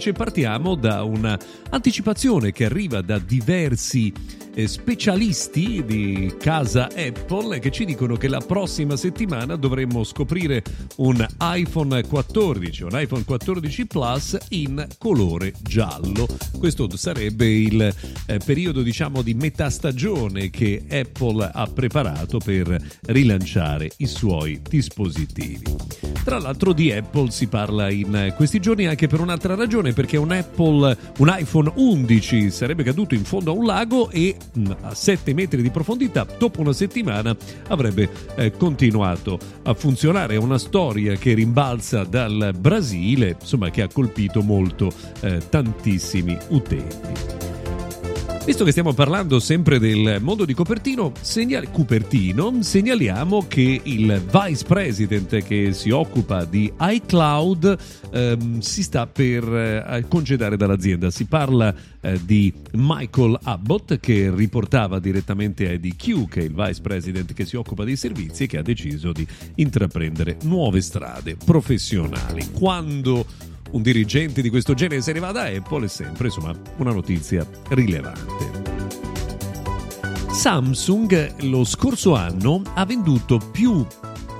Partiamo da un'anticipazione che arriva da diversi eh, specialisti di casa Apple che ci dicono che la prossima settimana dovremmo scoprire un iPhone 14, un iPhone 14 Plus in colore giallo. Questo sarebbe il eh, periodo diciamo di metà stagione che Apple ha preparato per rilanciare i suoi dispositivi. Tra l'altro di Apple si parla in questi giorni anche per un'altra ragione, perché un Apple, un iPhone 11 sarebbe caduto in fondo a un lago e mm, a 7 metri di profondità, dopo una settimana avrebbe eh, continuato a funzionare. È una storia che rimbalza dal Brasile, insomma, che ha colpito molto eh, tantissimi utenti. Visto che stiamo parlando sempre del mondo di Copertino, segnal- Cupertino, segnaliamo che il vice president che si occupa di iCloud ehm, si sta per eh, concedere dall'azienda. Si parla eh, di Michael Abbott che riportava direttamente a EDQ, che è il vice president che si occupa dei servizi e che ha deciso di intraprendere nuove strade professionali. Quando un dirigente di questo genere se ne va da Apple è sempre insomma una notizia rilevante. Samsung lo scorso anno ha venduto più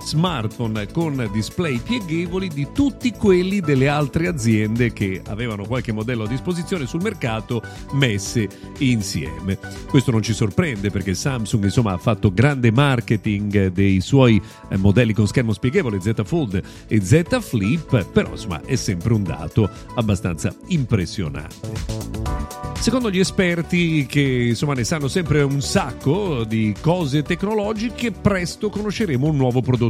smartphone con display pieghevoli di tutti quelli delle altre aziende che avevano qualche modello a disposizione sul mercato messe insieme. Questo non ci sorprende perché Samsung insomma ha fatto grande marketing dei suoi eh, modelli con schermo spieghevole Z Fold e Z Flip, però insomma è sempre un dato abbastanza impressionante. Secondo gli esperti, che insomma ne sanno sempre un sacco di cose tecnologiche, presto conosceremo un nuovo prodotto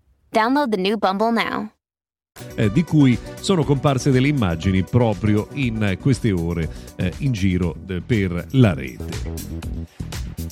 Download the new Bumble now. eh, di cui sono comparse delle immagini proprio in queste ore eh, in giro per la rete.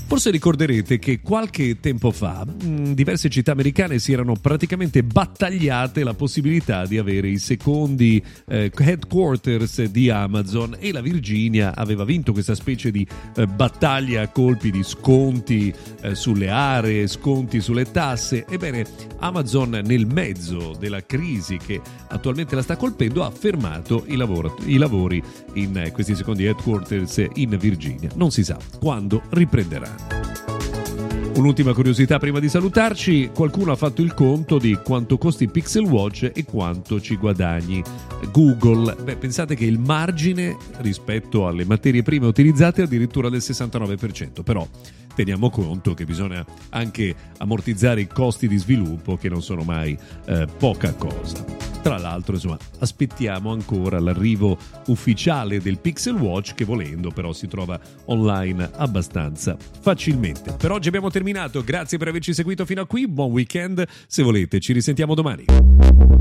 Forse ricorderete che qualche tempo fa mh, diverse città americane si erano praticamente battagliate la possibilità di avere i secondi eh, headquarters di Amazon e la Virginia aveva vinto questa specie di eh, battaglia a colpi di sconti eh, sulle aree, sconti sulle tasse. Ebbene, Amazon nel mezzo della crisi che attualmente la sta colpendo ha fermato i, lavoro, i lavori in eh, questi secondi headquarters in Virginia. Non si sa quando riprenderanno. Un'ultima curiosità prima di salutarci, qualcuno ha fatto il conto di quanto costi Pixel Watch e quanto ci guadagni Google. Beh, pensate che il margine rispetto alle materie prime utilizzate è addirittura del 69%, però teniamo conto che bisogna anche ammortizzare i costi di sviluppo che non sono mai eh, poca cosa. Tra l'altro, insomma, aspettiamo ancora l'arrivo ufficiale del Pixel Watch che volendo però si trova online abbastanza facilmente. Per oggi abbiamo terminato, grazie per averci seguito fino a qui, buon weekend, se volete ci risentiamo domani.